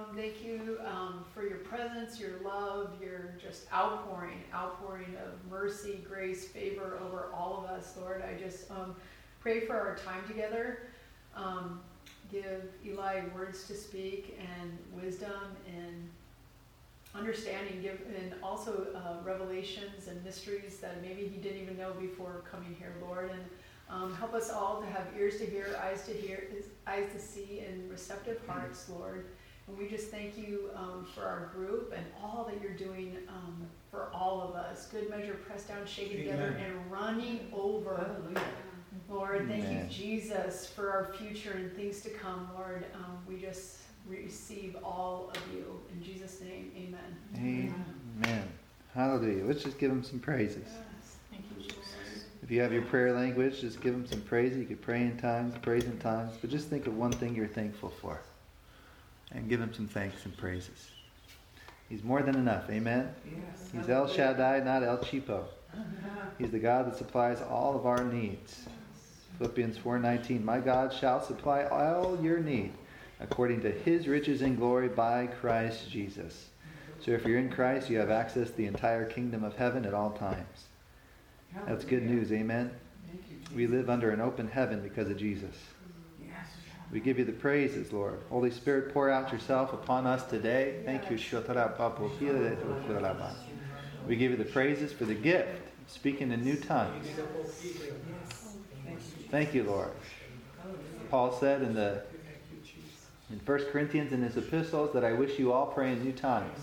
Um, thank you um, for your presence, your love, your just outpouring, outpouring of mercy, grace, favor over all of us, Lord. I just um, pray for our time together. Um, give Eli words to speak and wisdom and understanding, give and also uh, revelations and mysteries that maybe he didn't even know before coming here, Lord. And um, help us all to have ears to hear, eyes to hear, eyes to see, and receptive hearts, Lord. And we just thank you um, for our group and all that you're doing um, for all of us. Good measure, pressed down, shaken together, and running over. Hallelujah. Lord, thank Amen. you, Jesus, for our future and things to come. Lord, um, we just receive all of you. In Jesus' name, amen. Amen. Hallelujah. Let's just give him some praises. Yes. Thank you, Jesus. If you have your prayer language, just give him some praise. You could pray in times, praise in times, but just think of one thing you're thankful for and give him some thanks and praises. He's more than enough. Amen? Yes. He's El Shaddai, not El Cheapo. He's the God that supplies all of our needs. Philippians 4:19 My God shall supply all your need according to his riches and glory by Christ Jesus. So if you're in Christ, you have access to the entire kingdom of heaven at all times. That's good news. Amen. We live under an open heaven because of Jesus. We give you the praises, Lord. Holy Spirit, pour out yourself upon us today. Thank you. We give you the praises for the gift speaking in new tongues. Thank you, Lord. Paul said in the in 1 Corinthians in his epistles that I wish you all pray in new tongues.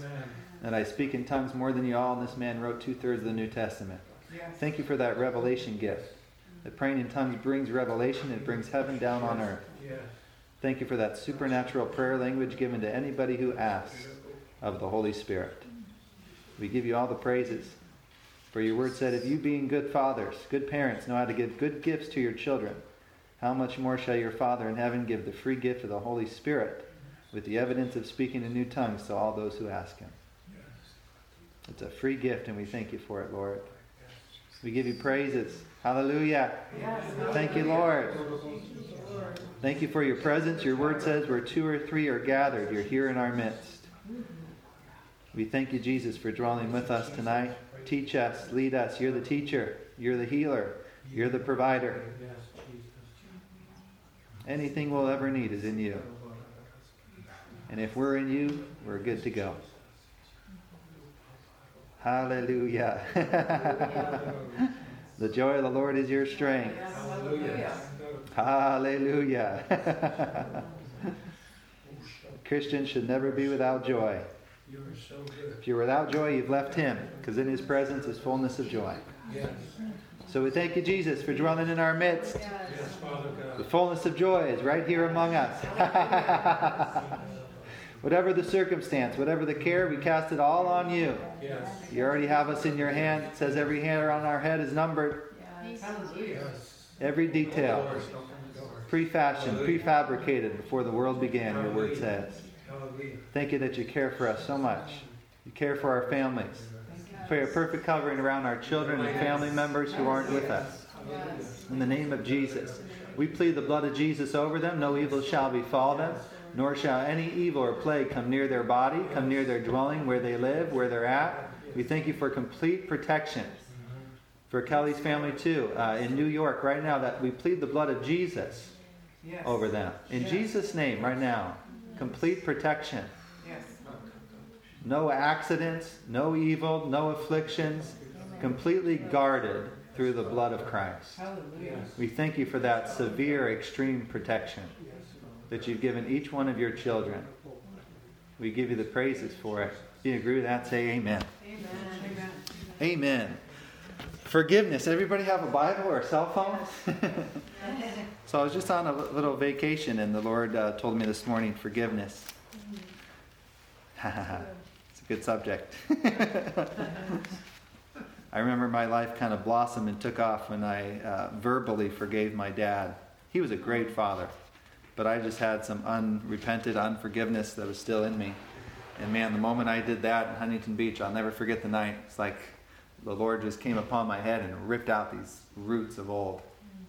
And I speak in tongues more than you all, and this man wrote two thirds of the New Testament. Thank you for that revelation gift. That praying in tongues brings revelation, it brings heaven down on earth. Thank you for that supernatural prayer language given to anybody who asks of the Holy Spirit. We give you all the praises. For your word said, if you being good fathers, good parents, know how to give good gifts to your children, how much more shall your Father in heaven give the free gift of the Holy Spirit with the evidence of speaking in new tongues to all those who ask him? It's a free gift, and we thank you for it, Lord. We give you praises. Hallelujah. Thank you, Lord. Thank you for your presence. Your word says where two or three are gathered, you're here in our midst. We thank you, Jesus, for dwelling with us tonight. Teach us, lead us. You're the teacher, you're the healer, you're the provider. Anything we'll ever need is in you. And if we're in you, we're good to go. Hallelujah. the joy of the Lord is your strength. Hallelujah. Hallelujah. Christians should never be without joy. If you're without joy, you've left Him, because in His presence is fullness of joy. So we thank you, Jesus, for dwelling in our midst. The fullness of joy is right here among us. whatever the circumstance, whatever the care, we cast it all on you. Yes. You already have us in your hand. It says every hair on our head is numbered. Yes. Every detail. Pre-fashioned, prefabricated before the world began, your word says. Thank you that you care for us so much. You care for our families. Pray a perfect covering around our children and family members who aren't with us. In the name of Jesus. We plead the blood of Jesus over them. No evil shall befall them, nor shall any evil or plague come near their body, come near their dwelling, where they live, where they're at. We thank you for complete protection. For Kelly's family, too, uh, in New York right now, that we plead the blood of Jesus yes. over them. In yes. Jesus' name, right now, complete protection. Yes. No accidents, no evil, no afflictions, completely guarded through the blood of Christ. Hallelujah. We thank you for that severe, extreme protection that you've given each one of your children. We give you the praises for it. If you agree with that, say amen. Amen. Amen. amen. Forgiveness. Everybody have a Bible or a cell phone? so I was just on a little vacation, and the Lord uh, told me this morning forgiveness. it's a good subject. I remember my life kind of blossomed and took off when I uh, verbally forgave my dad. He was a great father, but I just had some unrepented unforgiveness that was still in me. And man, the moment I did that in Huntington Beach, I'll never forget the night. It's like the Lord just came upon my head and ripped out these roots of old.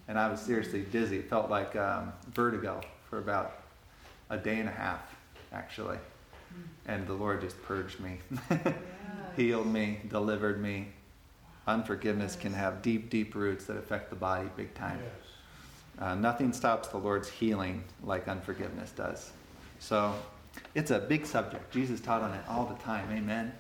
And I was seriously dizzy. It felt like um, vertigo for about a day and a half, actually. And the Lord just purged me, healed me, delivered me. Unforgiveness can have deep, deep roots that affect the body big time. Uh, nothing stops the Lord's healing like unforgiveness does. So it's a big subject. Jesus taught on it all the time. Amen.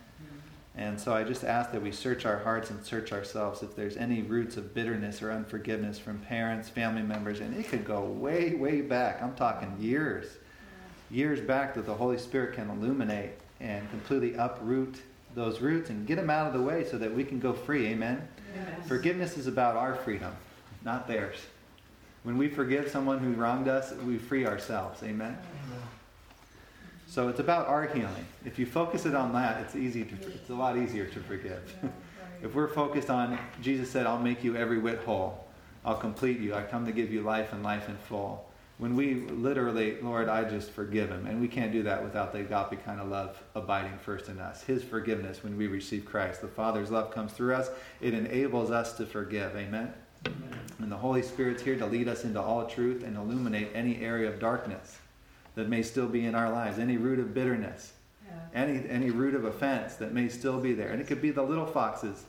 And so I just ask that we search our hearts and search ourselves if there's any roots of bitterness or unforgiveness from parents, family members, and it could go way, way back. I'm talking years, years back that the Holy Spirit can illuminate and completely uproot those roots and get them out of the way so that we can go free. Amen? Yes. Forgiveness is about our freedom, not theirs. When we forgive someone who wronged us, we free ourselves. Amen? So it's about our healing. If you focus it on that, it's easy to, it's a lot easier to forgive. if we're focused on, Jesus said, I'll make you every whit whole. I'll complete you. I come to give you life and life in full. When we literally, Lord, I just forgive him. And we can't do that without the agape kind of love abiding first in us. His forgiveness when we receive Christ. The Father's love comes through us. It enables us to forgive. Amen? And the Holy Spirit's here to lead us into all truth and illuminate any area of darkness that may still be in our lives, any root of bitterness, yeah. any, any root of offense that may still be there. And it could be the little foxes,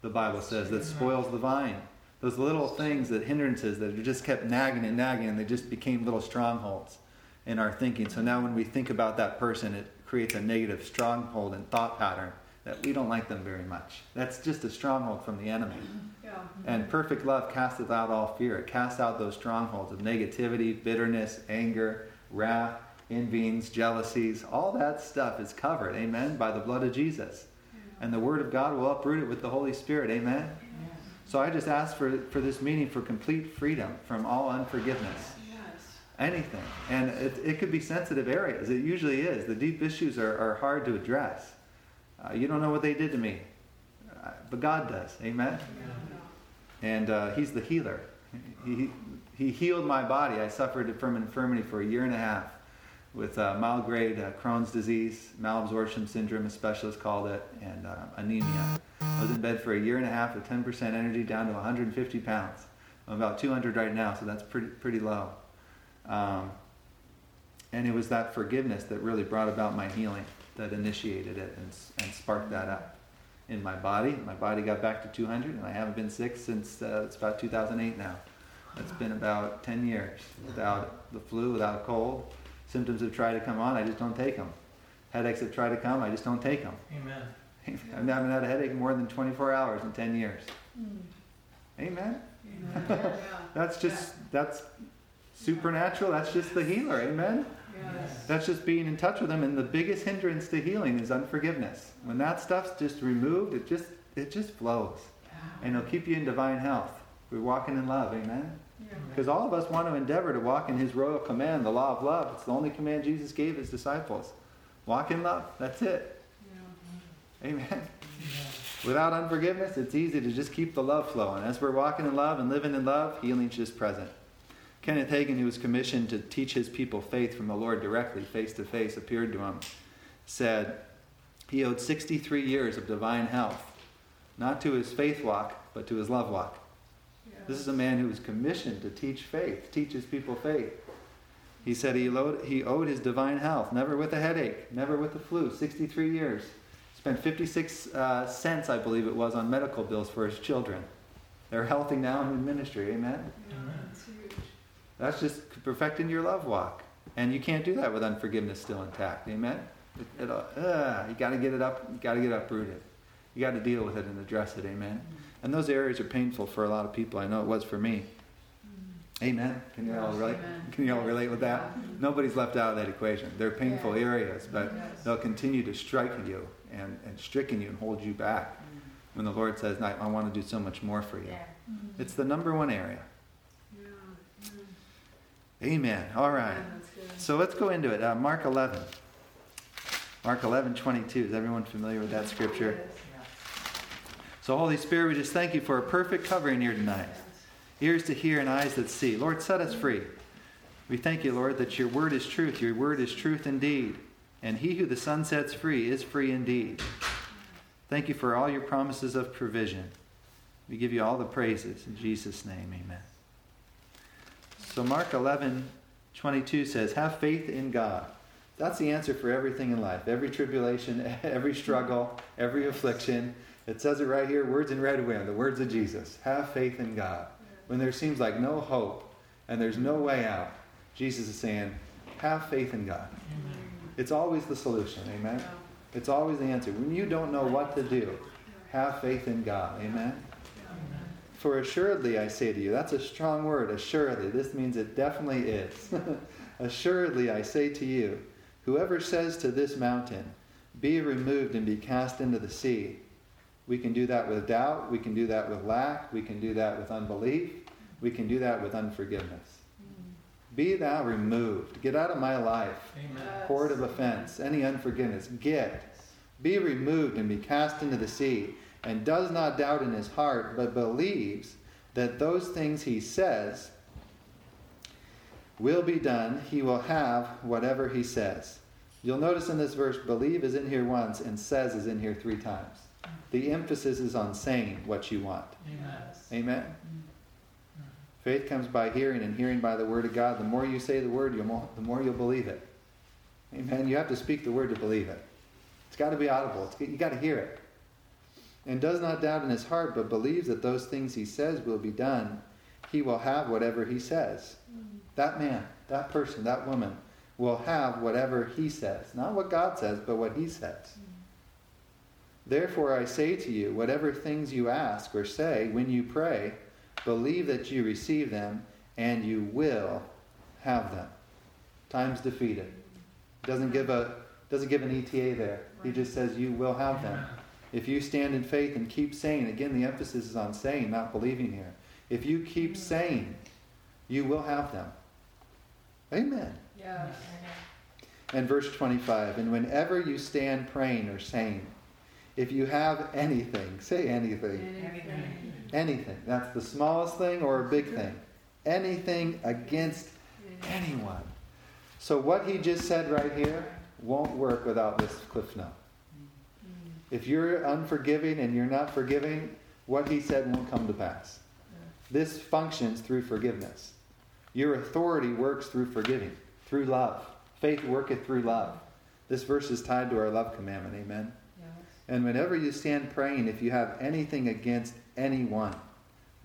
the Bible says, that spoils the vine. Those little things that hindrances that are just kept nagging and nagging and they just became little strongholds in our thinking. So now when we think about that person, it creates a negative stronghold and thought pattern that we don't like them very much. That's just a stronghold from the enemy. Mm-hmm. Yeah. Mm-hmm. And perfect love casteth out all fear. It casts out those strongholds of negativity, bitterness, anger, wrath, envyings, jealousies, all that stuff is covered, amen, by the blood of Jesus. And the Word of God will uproot it with the Holy Spirit, amen. So I just ask for, for this meeting for complete freedom from all unforgiveness. Anything. And it, it could be sensitive areas. It usually is. The deep issues are, are hard to address. Uh, you don't know what they did to me, uh, but God does. Amen? And uh, He's the healer. He, he healed my body. I suffered from infirmity for a year and a half with uh, mild grade uh, Crohn's disease, malabsorption syndrome, a specialist called it, and uh, anemia. I was in bed for a year and a half with 10% energy down to 150 pounds. I'm about 200 right now, so that's pretty, pretty low. Um, and it was that forgiveness that really brought about my healing, that initiated it and, and sparked that up in my body. My body got back to 200, and I haven't been sick since uh, it's about 2008 now. It's been about 10 years without the flu, without a cold. Symptoms have tried to come on, I just don't take them. Headaches have tried to come, I just don't take them. Amen. I haven't had a headache more than 24 hours in 10 years. Mm. Amen. Amen. that's just, that's supernatural. That's just the healer. Amen. Yes. That's just being in touch with them. And the biggest hindrance to healing is unforgiveness. When that stuff's just removed, it just, it just flows. And it'll keep you in divine health. We're walking in love. Amen. Because all of us want to endeavor to walk in his royal command, the law of love. It's the only command Jesus gave his disciples. Walk in love. That's it. Yeah. Amen. Yeah. Without unforgiveness, it's easy to just keep the love flowing. As we're walking in love and living in love, healing's just present. Kenneth Hagin, who was commissioned to teach his people faith from the Lord directly, face to face, appeared to him, said he owed 63 years of divine health, not to his faith walk, but to his love walk. This is a man who was commissioned to teach faith, teach his people faith. He said he owed, he owed his divine health, never with a headache, never with the flu, 63 years. Spent 56 uh, cents, I believe it was, on medical bills for his children. They're healthy now in ministry. Amen? That's, That's just perfecting your love walk. And you can't do that with unforgiveness still intact. Amen? It, it, uh, you got to get it up. You got to get uprooted. You got to deal with it and address it. Amen? Mm-hmm. And those areas are painful for a lot of people. I know it was for me. Amen. Can you all relate? Can you all relate with that? Nobody's left out of that equation. They're painful yeah. areas, but yes. they'll continue to strike you and, and stricken you and hold you back. Mm-hmm. When the Lord says, I, I, want to do so much more for you. Yeah. Mm-hmm. It's the number one area. Amen. All right. So let's go into it. Uh, Mark 11. Mark 11, 22. Is everyone familiar with that scripture? So, Holy Spirit, we just thank you for a perfect covering here tonight. Ears to hear and eyes that see. Lord, set us free. We thank you, Lord, that your word is truth. Your word is truth indeed. And he who the Son sets free is free indeed. Thank you for all your promises of provision. We give you all the praises. In Jesus' name, amen. So, Mark 11, 22 says, Have faith in God. That's the answer for everything in life. Every tribulation, every struggle, every affliction. It says it right here, words in red wing, the words of Jesus. Have faith in God. When there seems like no hope and there's no way out, Jesus is saying, have faith in God. It's always the solution. Amen. It's always the answer. When you don't know what to do, have faith in God. Amen. For assuredly, I say to you, that's a strong word, assuredly. This means it definitely is. assuredly, I say to you, whoever says to this mountain, be removed and be cast into the sea. We can do that with doubt. We can do that with lack. We can do that with unbelief. We can do that with unforgiveness. Mm. Be thou removed. Get out of my life. Amen. Horde of offense, any unforgiveness. Get. Be removed and be cast into the sea. And does not doubt in his heart, but believes that those things he says will be done. He will have whatever he says. You'll notice in this verse, believe is in here once and says is in here three times. The emphasis is on saying what you want. Amen. Amen. Mm-hmm. Faith comes by hearing, and hearing by the word of God. The more you say the word, the more you'll believe it. Amen. You have to speak the word to believe it. It's got to be audible. It's, you got to hear it. And does not doubt in his heart, but believes that those things he says will be done. He will have whatever he says. That man, that person, that woman will have whatever he says. Not what God says, but what he says. Therefore, I say to you, whatever things you ask or say when you pray, Believe that you receive them, and you will have them. Time's defeated. Doesn't give a doesn't give an ETA there. He just says you will have them. If you stand in faith and keep saying, again the emphasis is on saying, not believing here. If you keep mm-hmm. saying, you will have them. Amen. Yes. And verse 25, and whenever you stand praying or saying, if you have anything, say anything. Anything. Anything. That's the smallest thing or a big thing. Anything against anyone. So what he just said right here won't work without this cliff note. If you're unforgiving and you're not forgiving, what he said won't come to pass. This functions through forgiveness. Your authority works through forgiving, through love. Faith worketh through love. This verse is tied to our love commandment. Amen. And whenever you stand praying, if you have anything against anyone,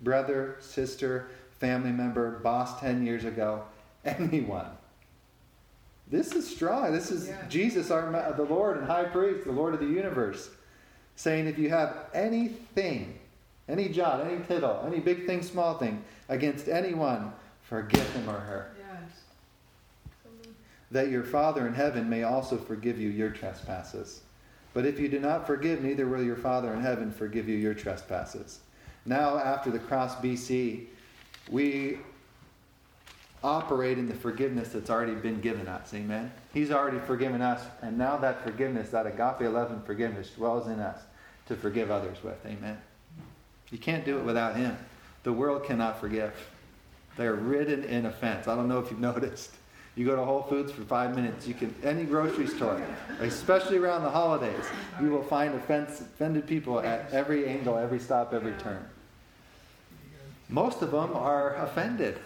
brother, sister, family member, boss 10 years ago, anyone. This is strong. This is yeah. Jesus, our, the Lord and High Priest, the Lord of the universe, saying if you have anything, any jot, any tittle, any big thing, small thing, against anyone, forgive him or her. Yes. That your Father in heaven may also forgive you your trespasses. But if you do not forgive, neither will your Father in heaven forgive you your trespasses. Now, after the cross BC, we operate in the forgiveness that's already been given us. Amen? He's already forgiven us, and now that forgiveness, that agape 11 forgiveness, dwells in us to forgive others with. Amen? You can't do it without Him. The world cannot forgive. They're ridden in offense. I don't know if you've noticed. You go to Whole Foods for five minutes. You can any grocery store, especially around the holidays, you will find offense, offended people at every angle, every stop, every turn. Most of them are offended.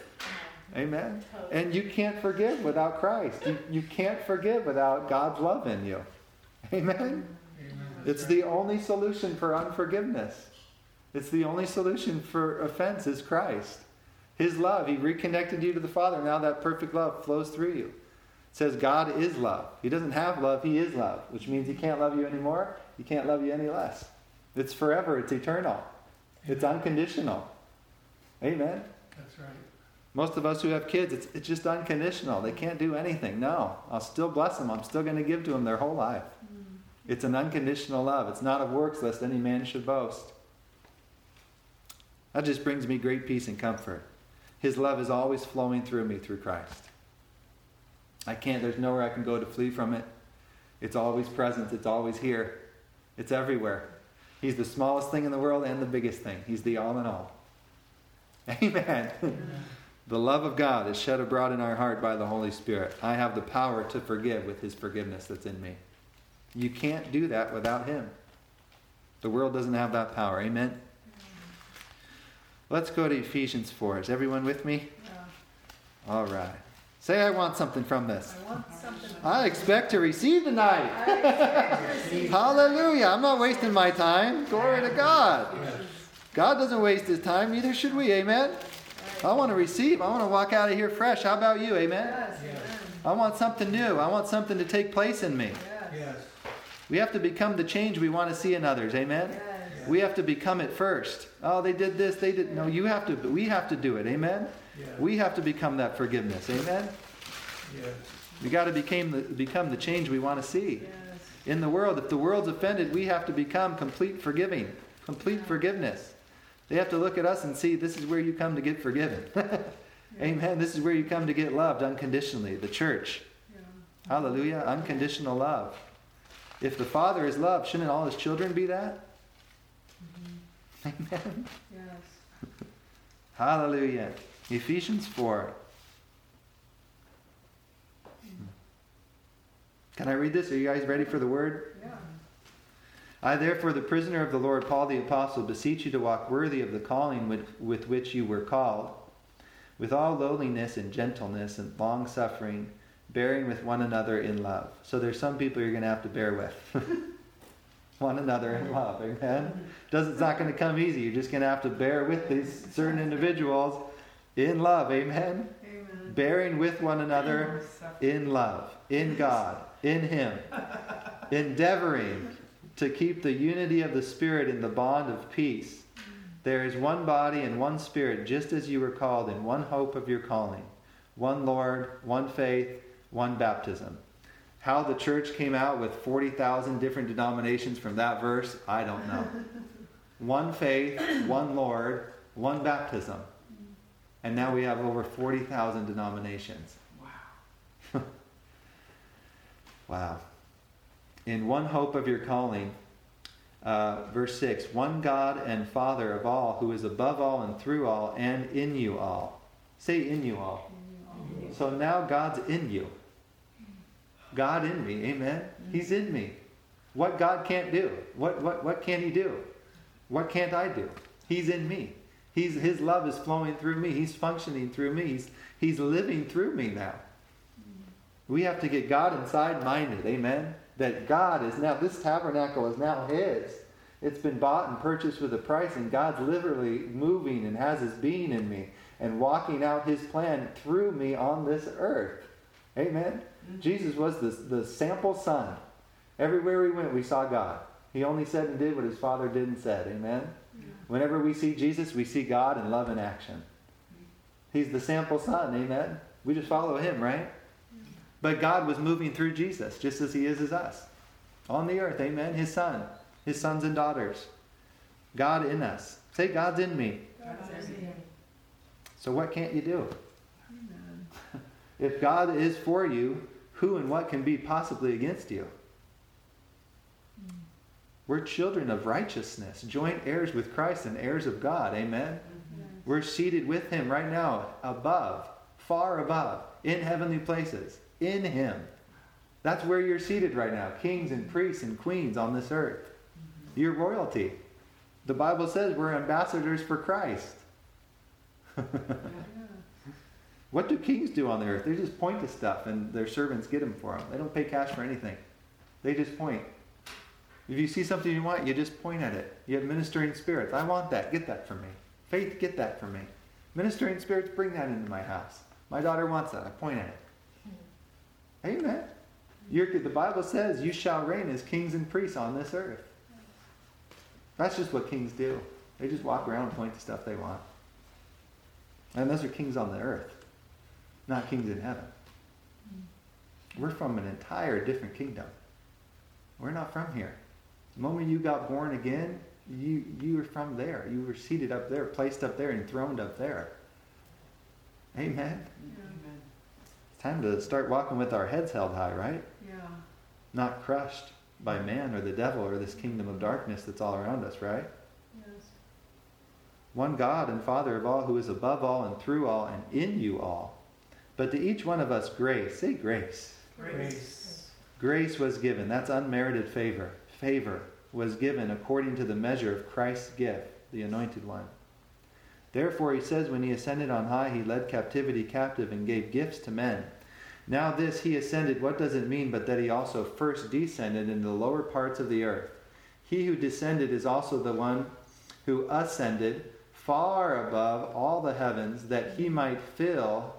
Amen. And you can't forgive without Christ. You, you can't forgive without God's love in you. Amen. It's the only solution for unforgiveness. It's the only solution for offense is Christ. His love, He reconnected you to the Father. Now that perfect love flows through you. It says God is love. He doesn't have love, He is love, which means He can't love you anymore. He can't love you any less. It's forever, it's eternal, it's unconditional. Amen. That's right. Most of us who have kids, it's, it's just unconditional. They can't do anything. No, I'll still bless them. I'm still going to give to them their whole life. Mm. It's an unconditional love. It's not of works, lest any man should boast. That just brings me great peace and comfort. His love is always flowing through me through Christ. I can't, there's nowhere I can go to flee from it. It's always present, it's always here, it's everywhere. He's the smallest thing in the world and the biggest thing. He's the all in all. Amen. The love of God is shed abroad in our heart by the Holy Spirit. I have the power to forgive with His forgiveness that's in me. You can't do that without Him. The world doesn't have that power. Amen. Let's go to Ephesians 4. Is everyone with me? Yeah. All right. Say, I want something from this. I want something. I expect to receive tonight. I expect to receive. Hallelujah. I'm not wasting my time. Glory to God. God doesn't waste his time, neither should we. Amen. I want to receive. I want to walk out of here fresh. How about you? Amen. Yes, amen. I want something new. I want something to take place in me. Yes. We have to become the change we want to see in others. Amen. Yes. We have to become it first. Oh, they did this, they didn't. no, you have to we have to do it. Amen. We have to become that forgiveness. Amen. Yes. We got to become the, become the change we want to see Yes. in the world. If the world's offended, we have to become complete forgiving, complete forgiveness. They have to look at us and see this is where you come to get forgiven. Amen. This is where you come to get loved unconditionally. The church. Yeah. Hallelujah. Unconditional love. If the Father is love, shouldn't all his children be that? Mm-hmm. Amen. Yes. Hallelujah. Ephesians 4. Mm. Can I read this? Are you guys ready for the word? Yeah. I, therefore, the prisoner of the Lord, Paul the Apostle, beseech you to walk worthy of the calling with, with which you were called, with all lowliness and gentleness and long suffering, bearing with one another in love. So there's some people you're going to have to bear with. one another in love. Amen. Doesn't, it's not going to come easy. You're just going to have to bear with these certain individuals in love. Amen. Amen. Bearing with one another in love, in God, in Him, endeavoring to keep the unity of the Spirit in the bond of peace. There is one body and one Spirit, just as you were called in one hope of your calling, one Lord, one faith, one baptism. How the church came out with 40,000 different denominations from that verse, I don't know. one faith, one Lord, one baptism. And now we have over 40,000 denominations. Wow. Wow. In one hope of your calling, uh, verse 6 one God and Father of all, who is above all and through all and in you all. Say in you all. So now God's in you. God in me. Amen. He's in me. What God can't do. What, what, what can He do? What can't I do? He's in me. He's, his love is flowing through me. He's functioning through me. He's, he's living through me now. We have to get God inside minded. Amen. That God is now, this tabernacle is now His. It's been bought and purchased with a price, and God's literally moving and has His being in me and walking out His plan through me on this earth. Amen. Mm-hmm. Jesus was the, the sample son. Everywhere we went, we saw God. He only said and did what His Father did and said. Amen. Mm-hmm. Whenever we see Jesus, we see God in love and action. Mm-hmm. He's the sample son. Amen. We just follow Him, right? But God was moving through Jesus, just as He is as us. On the earth, amen. His Son, His sons and daughters. God in us. Say, God's in me. God's in me. So what can't you do? Amen. If God is for you, who and what can be possibly against you? Hmm. We're children of righteousness, joint heirs with Christ and heirs of God. Amen. We're seated with Him right now, above, far above, in heavenly places, in Him. That's where you're seated right now, kings and priests and queens on this earth. Mm-hmm. You're royalty. The Bible says we're ambassadors for Christ. What do kings do on the earth? They just point to stuff and their servants get them for them. They don't pay cash for anything. They just point. If you see something you want, you just point at it. You have ministering spirits. I want that. Get that for me. Faith, get that for me. Ministering spirits, bring that into my house. My daughter wants that. I point at it. Amen. You're, the Bible says, You shall reign as kings and priests on this earth. That's just what kings do. They just walk around and point to stuff they want. And those are kings on the earth, not kings in heaven. We're from an entire different kingdom. We're not from here. The moment you got born again, you, you were from there. You were seated up there, placed up there, enthroned up there. Amen. It's time to start walking with our heads held high, right? Yeah. Not crushed by man or the devil or this kingdom of darkness that's all around us, right? Yes. One God and Father of all, who is above all and through all and in you all. But to each one of us, grace. Say grace. Grace. Grace was given. That's unmerited favor. Favor was given according to the measure of Christ's gift, the anointed one. Therefore, he says, when he ascended on high, he led captivity captive and gave gifts to men. Now, this he ascended, what does it mean but that he also first descended into the lower parts of the earth? He who descended is also the one who ascended far above all the heavens that he might fill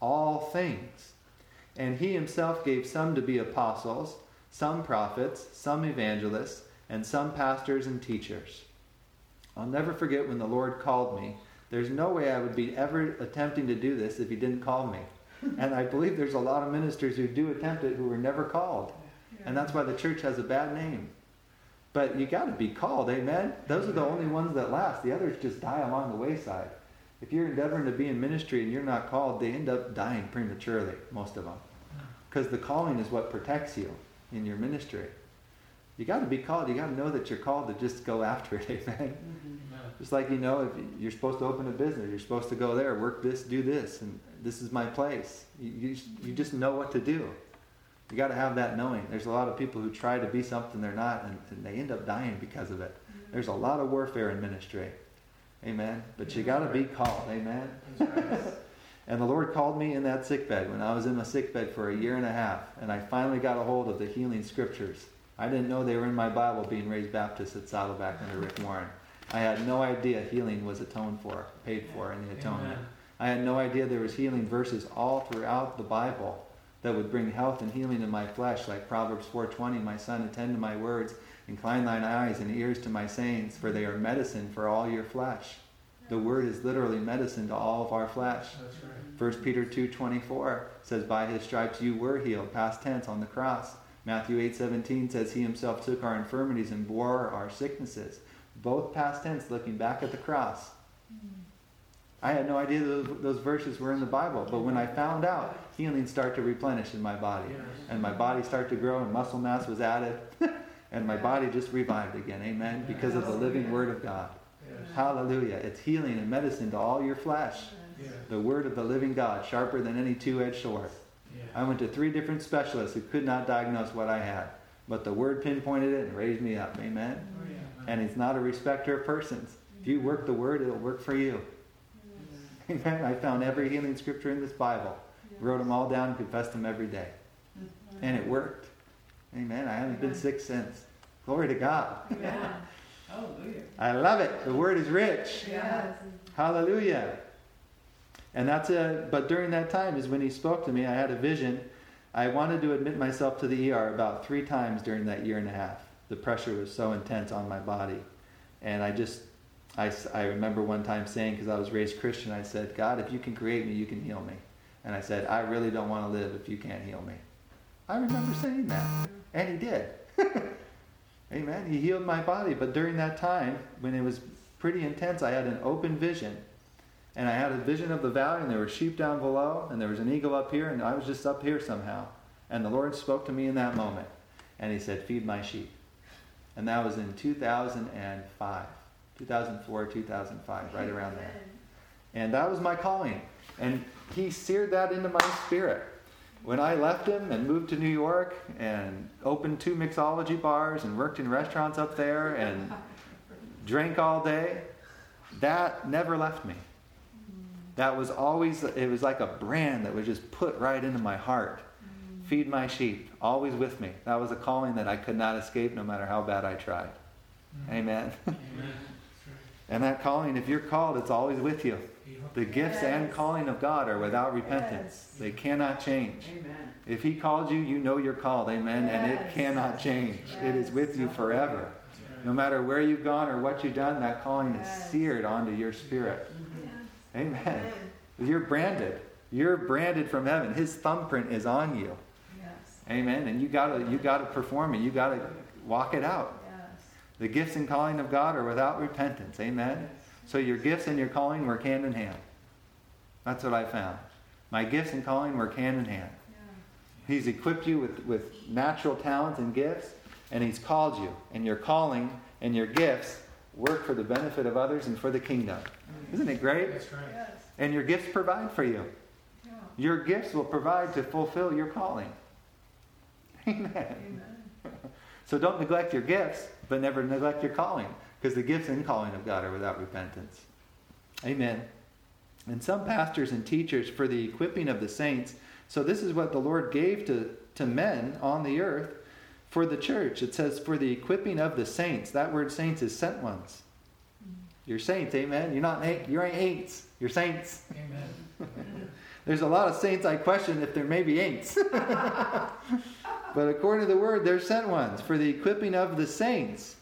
all things. And he himself gave some to be apostles, some prophets, some evangelists, and some pastors and teachers. I'll never forget when the Lord called me. There's no way I would be ever attempting to do this if he didn't call me. And I believe there's a lot of ministers who do attempt it who were never called. And that's why the church has a bad name. But you got to be called, amen? Those are the only ones that last. The others just die along the wayside. If you're endeavoring to be in ministry and you're not called, they end up dying prematurely, most of them. Because the calling is what protects you in your ministry. You got to be called. You got to know that you're called to just go after it, amen? Mm-hmm. Just like you know, if you're supposed to open a business, you're supposed to go there, work this, do this, and this is my place. You, you, you just know what to do. You got to have that knowing. There's a lot of people who try to be something they're not, and, and they end up dying because of it. Mm-hmm. There's a lot of warfare in ministry. Amen. But you got to be called. Amen. and the Lord called me in that sick bed when I was in my sick bed for a year and a half, and I finally got a hold of the healing scriptures. I didn't know they were in my Bible being raised Baptist at Saddleback under Rick Warren. I had no idea healing was atoned for, paid for in the atonement. Amen. I had no idea there was healing verses all throughout the Bible that would bring health and healing in my flesh, like Proverbs 4:20, "My son, attend to my words, incline thine eyes and ears to my sayings, for they are medicine for all your flesh." The word is literally medicine to all of our flesh. That's right. 1 Peter 2:24 says, "By his stripes you were healed," past tense on the cross. Matthew 8:17 says, "He himself took our infirmities and bore our sicknesses." Both past tense, looking back at the cross. Mm-hmm. I had no idea those, those verses were in the Bible, but when I found out, healing started to replenish in my body, and my body started to grow, and muscle mass was added, and my body just revived again. Amen. Because of the living Word of God. Hallelujah. It's healing and medicine to all your flesh. The Word of the living God, sharper than any two-edged sword. I went to three different specialists who could not diagnose what I had, but the Word pinpointed it and raised me up. Amen. Oh, and He's not a respecter of persons. If you work the Word, it'll work for you. Amen. I found every healing scripture in this Bible, wrote them all down, and confessed them every day. Mm-hmm. And it worked. Amen. I haven't been sick since. Glory to God. Yeah. Hallelujah. I love it. The word is rich. Yes. Hallelujah. And that's a, but during that time is when he spoke to me. I had a vision. I wanted to admit myself to the ER about three times during that year and a half. The pressure was so intense on my body. And I just I, I remember one time saying, because I was raised Christian, I said, God, if you can create me, you can heal me. And I said, I really don't want to live if you can't heal me. I remember saying that. And he did. Amen. He healed my body. But during that time, when it was pretty intense, I had an open vision. And I had a vision of the valley, and there were sheep down below, and there was an eagle up here, and I was just up here somehow. And the Lord spoke to me in that moment. And he said, Feed my sheep. And that was in 2005. 2004, 2005, right around there. And that was my calling. And he seared that into my spirit. When I left him and moved to New York and opened two mixology bars and worked in restaurants up there and drank all day, that never left me. Mm. That was always, it was like a brand that was just put right into my heart. Mm. Feed my sheep, always with me. That was a calling that I could not escape no matter how bad I tried. Mm. Amen. Amen. And that calling, if you're called, it's always with you. The gifts yes. and calling of God are without repentance. Yes. They cannot change. Amen. If He called you, you know you're called. Amen. Yes. And it cannot change. It is with you forever. No matter where you've gone or what you've done, that calling is seared onto your spirit. Mm-hmm. Amen. Amen. You're branded. You're branded from heaven. His thumbprint is on you. Amen. And you gotta you gotta perform it. You gotta walk it out. The gifts and calling of God are without repentance. Amen? So your gifts and your calling work hand in hand. That's what I found. My gifts and calling work hand in hand. He's equipped you with, with natural talents and gifts, and He's called you. And your calling and your gifts work for the benefit of others and for the kingdom. Mm. Isn't it great? That's right. And your gifts provide for you. Yeah. Your gifts will provide to fulfill your calling. Amen. Amen. so don't neglect your gifts but never neglect your calling, because the gifts and calling of God are without repentance. Amen. And some pastors and teachers for the equipping of the saints. So, this is what the Lord gave to, to men on the earth for the church. It says, for the equipping of the saints. That word saints is sent ones. Mm. You're saints, amen. You're not you ain't ain'ts. You're saints. Amen. There's a lot of saints I question if there may be ain'ts. but according to the word, they're sent ones for the equipping of the saints,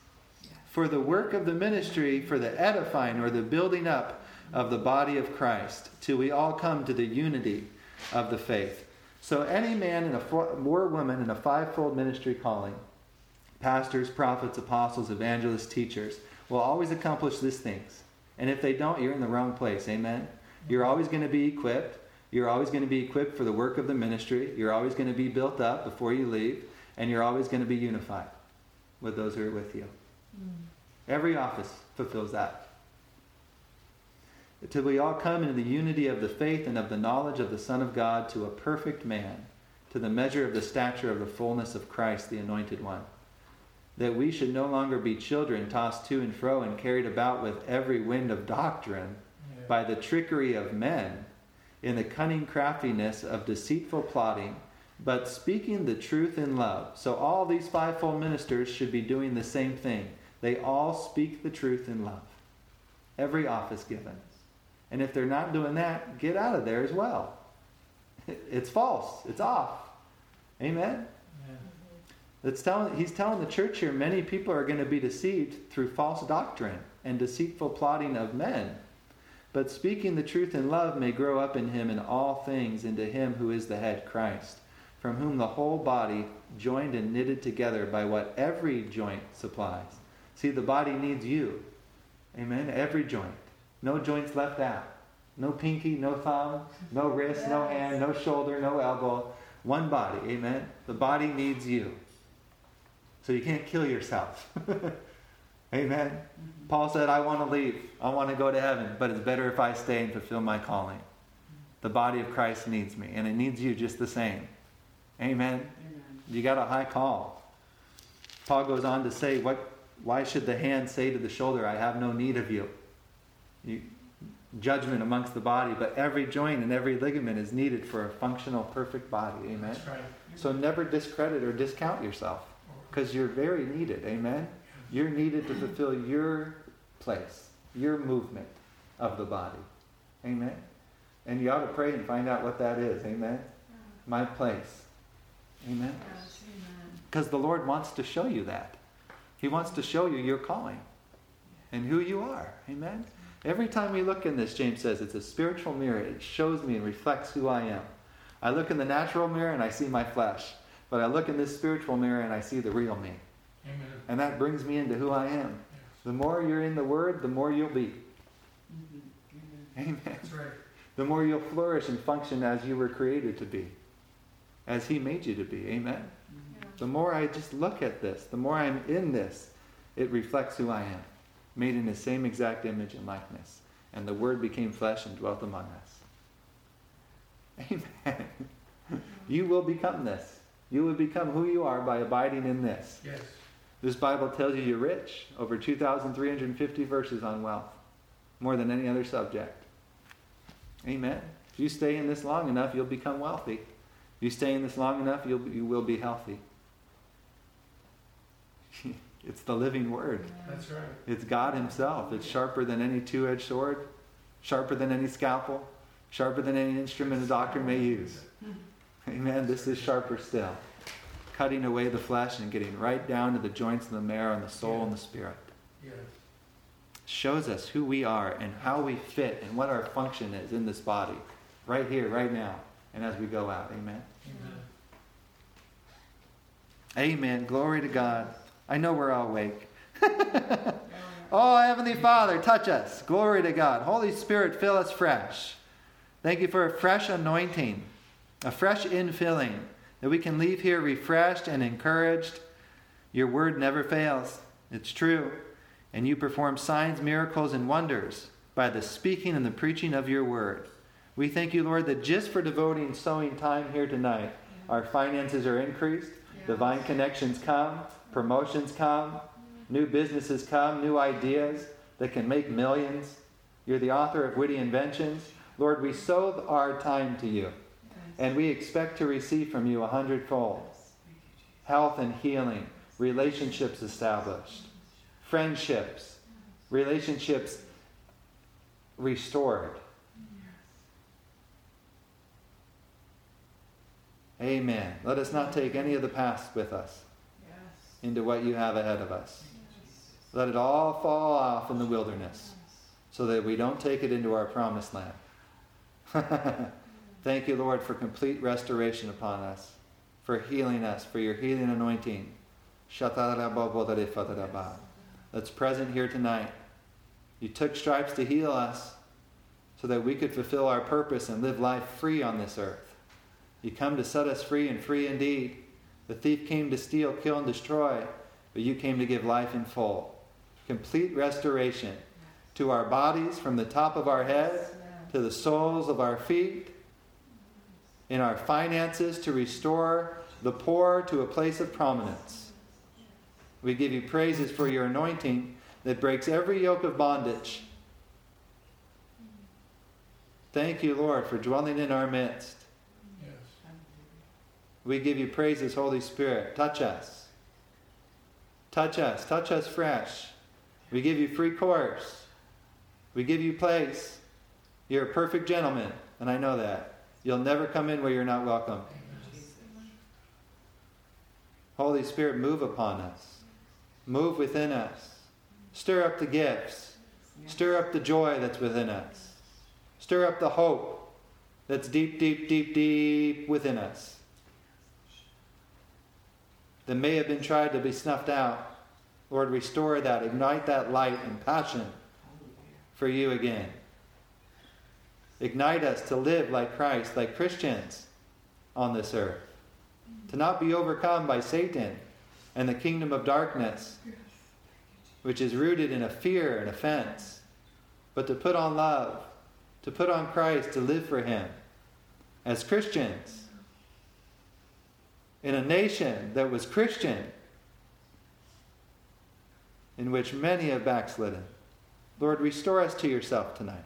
for the work of the ministry, for the edifying or the building up of the body of Christ, till we all come to the unity of the faith. So, any man and a four, or woman in a fivefold ministry calling, pastors, prophets, apostles, evangelists, teachers, will always accomplish these things. And if they don't, you're in the wrong place. Amen? You're always going to be equipped. You're always going to be equipped for the work of the ministry. You're always going to be built up before you leave. And you're always going to be unified with those who are with you. Mm. Every office fulfills that. Until we all come into the unity of the faith and of the knowledge of the Son of God to a perfect man, to the measure of the stature of the fullness of Christ, the Anointed One. That we should no longer be children tossed to and fro and carried about with every wind of doctrine by the trickery of men in the cunning craftiness of deceitful plotting, but speaking the truth in love. So all these fivefold ministers should be doing the same thing. They all speak the truth in love. Every office given. And if they're not doing that, get out of there as well. It's false. It's off. Amen. It's telling, he's telling the church here many people are going to be deceived through false doctrine and deceitful plotting of men. But speaking the truth in love may grow up in him in all things into him who is the head, Christ, from whom the whole body, joined and knitted together by what every joint supplies. See, the body needs you. Amen? Every joint. No joints left out. No pinky, no thumb, no wrist, no hand, no shoulder, no elbow. One body. Amen? The body needs you. So you can't kill yourself. Amen. Mm-hmm. Paul said, I want to leave. I want to go to heaven, but it's better if I stay and fulfill my calling. The body of Christ needs me, and it needs you just the same. Amen. Amen. You got a high call. Paul goes on to say, what, Why should the hand say to the shoulder, I have no need of you? you? Judgment amongst the body, but every joint and every ligament is needed for a functional, perfect body. Amen. Right. So never discredit or discount yourself because you're very needed. Amen. You're needed to fulfill your place, your movement of the body. Amen. And you ought to pray and find out what that is. Amen. Mm. My place. Amen. Because the Lord wants to show you that. He wants to show you your calling and who you are. Amen. Every time we look in this, James says it's a spiritual mirror. It shows me and reflects who I am. I look in the natural mirror and I see my flesh. But I look in this spiritual mirror and I see the real me. Amen. And that brings me into who I am. Yes. The more you're in the Word, the more you'll be. Mm-hmm. Amen. That's right. The more you'll flourish and function as you were created to be, as He made you to be. Amen. Mm-hmm. The more I just look at this, the more I'm in this, it reflects who I am, made in the same exact image and likeness. And the Word became flesh and dwelt among us. Amen. you will become this. You will become who you are by abiding in this. Yes. This Bible tells you you're rich. Over 2,350 verses on wealth. More than any other subject. Amen. If you stay in this long enough, you'll become wealthy. If you stay in this long enough, you'll, you will be healthy. it's the living word. That's right. It's God Himself. It's sharper than any two edged sword, sharper than any scalpel, sharper than any instrument a doctor may use. Amen. This is sharper still. Cutting away the flesh and getting right down to the joints and the marrow and the soul yeah. and the spirit. Yeah. Shows us who we are and how we fit and what our function is in this body. Right here, right now, and as we go out. Amen. Amen. Amen. Glory to God. I know we're all awake. oh, Heavenly Father, touch us. Glory to God. Holy Spirit, fill us fresh. Thank you for a fresh anointing a fresh infilling, that we can leave here refreshed and encouraged. Your word never fails. It's true. And you perform signs, miracles, and wonders by the speaking and the preaching of your word. We thank you, Lord, that just for devoting sowing time here tonight, our finances are increased, divine connections come, promotions come, new businesses come, new ideas that can make millions. You're the author of witty inventions. Lord, we sow our time to you, and we expect to receive from you a hundredfold health and healing, relationships established, friendships, relationships restored. Amen. Let us not take any of the past with us into what you have ahead of us. Let it all fall off in the wilderness so that we don't take it into our promised land. Thank you, Lord, for complete restoration upon us, for healing us, for your healing anointing. That's present here tonight. You took stripes to heal us so that we could fulfill our purpose and live life free on this earth. You come to set us free and free indeed. The thief came to steal, kill, and destroy, but you came to give life in full. Complete restoration to our bodies from the top of our head to the soles of our feet, in our finances to restore the poor to a place of prominence. We give you praises for your anointing that breaks every yoke of bondage. Thank you, Lord, for dwelling in our midst. We give you praises, Holy Spirit. Touch us. Touch us. Touch us fresh. We give you free course. We give you place. You're a perfect gentleman, and I know that. You'll never come in where you're not welcome. Holy Spirit, move upon us. Move within us. Stir up the gifts. Stir up the joy that's within us. Stir up the hope that's deep, deep, deep, deep within us that may have been tried to be snuffed out. Lord, restore that, ignite that light and passion for you again. Ignite us to live like Christ, like Christians on this earth, to not be overcome by Satan and the kingdom of darkness, which is rooted in a fear and offense, but to put on love, to put on Christ, to live for Him as Christians in a nation that was Christian, in which many have backslidden. Lord, restore us to yourself tonight.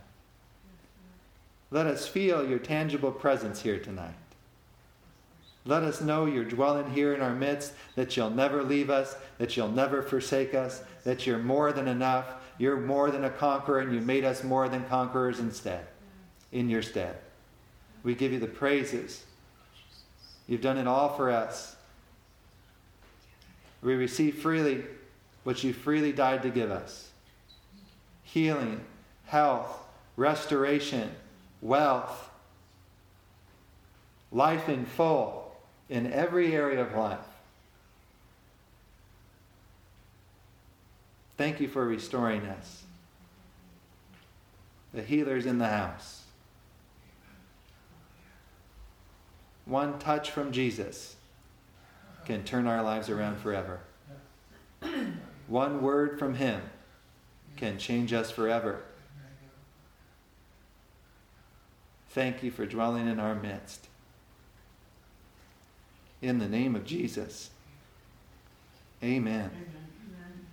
Let us feel your tangible presence here tonight. Let us know you're dwelling here in our midst, that you'll never leave us, that you'll never forsake us, that you're more than enough, you're more than a conqueror, and you made us more than conquerors instead, in your stead. We give you the praises You've done it all for us. We receive freely what you freely died to give us healing, health, restoration, wealth, life in full in every area of life. Thank you for restoring us. The healer's in the house. One touch from Jesus can turn our lives around forever. One word from Him can change us forever. Thank you for dwelling in our midst. In the name of Jesus. Amen. Amen.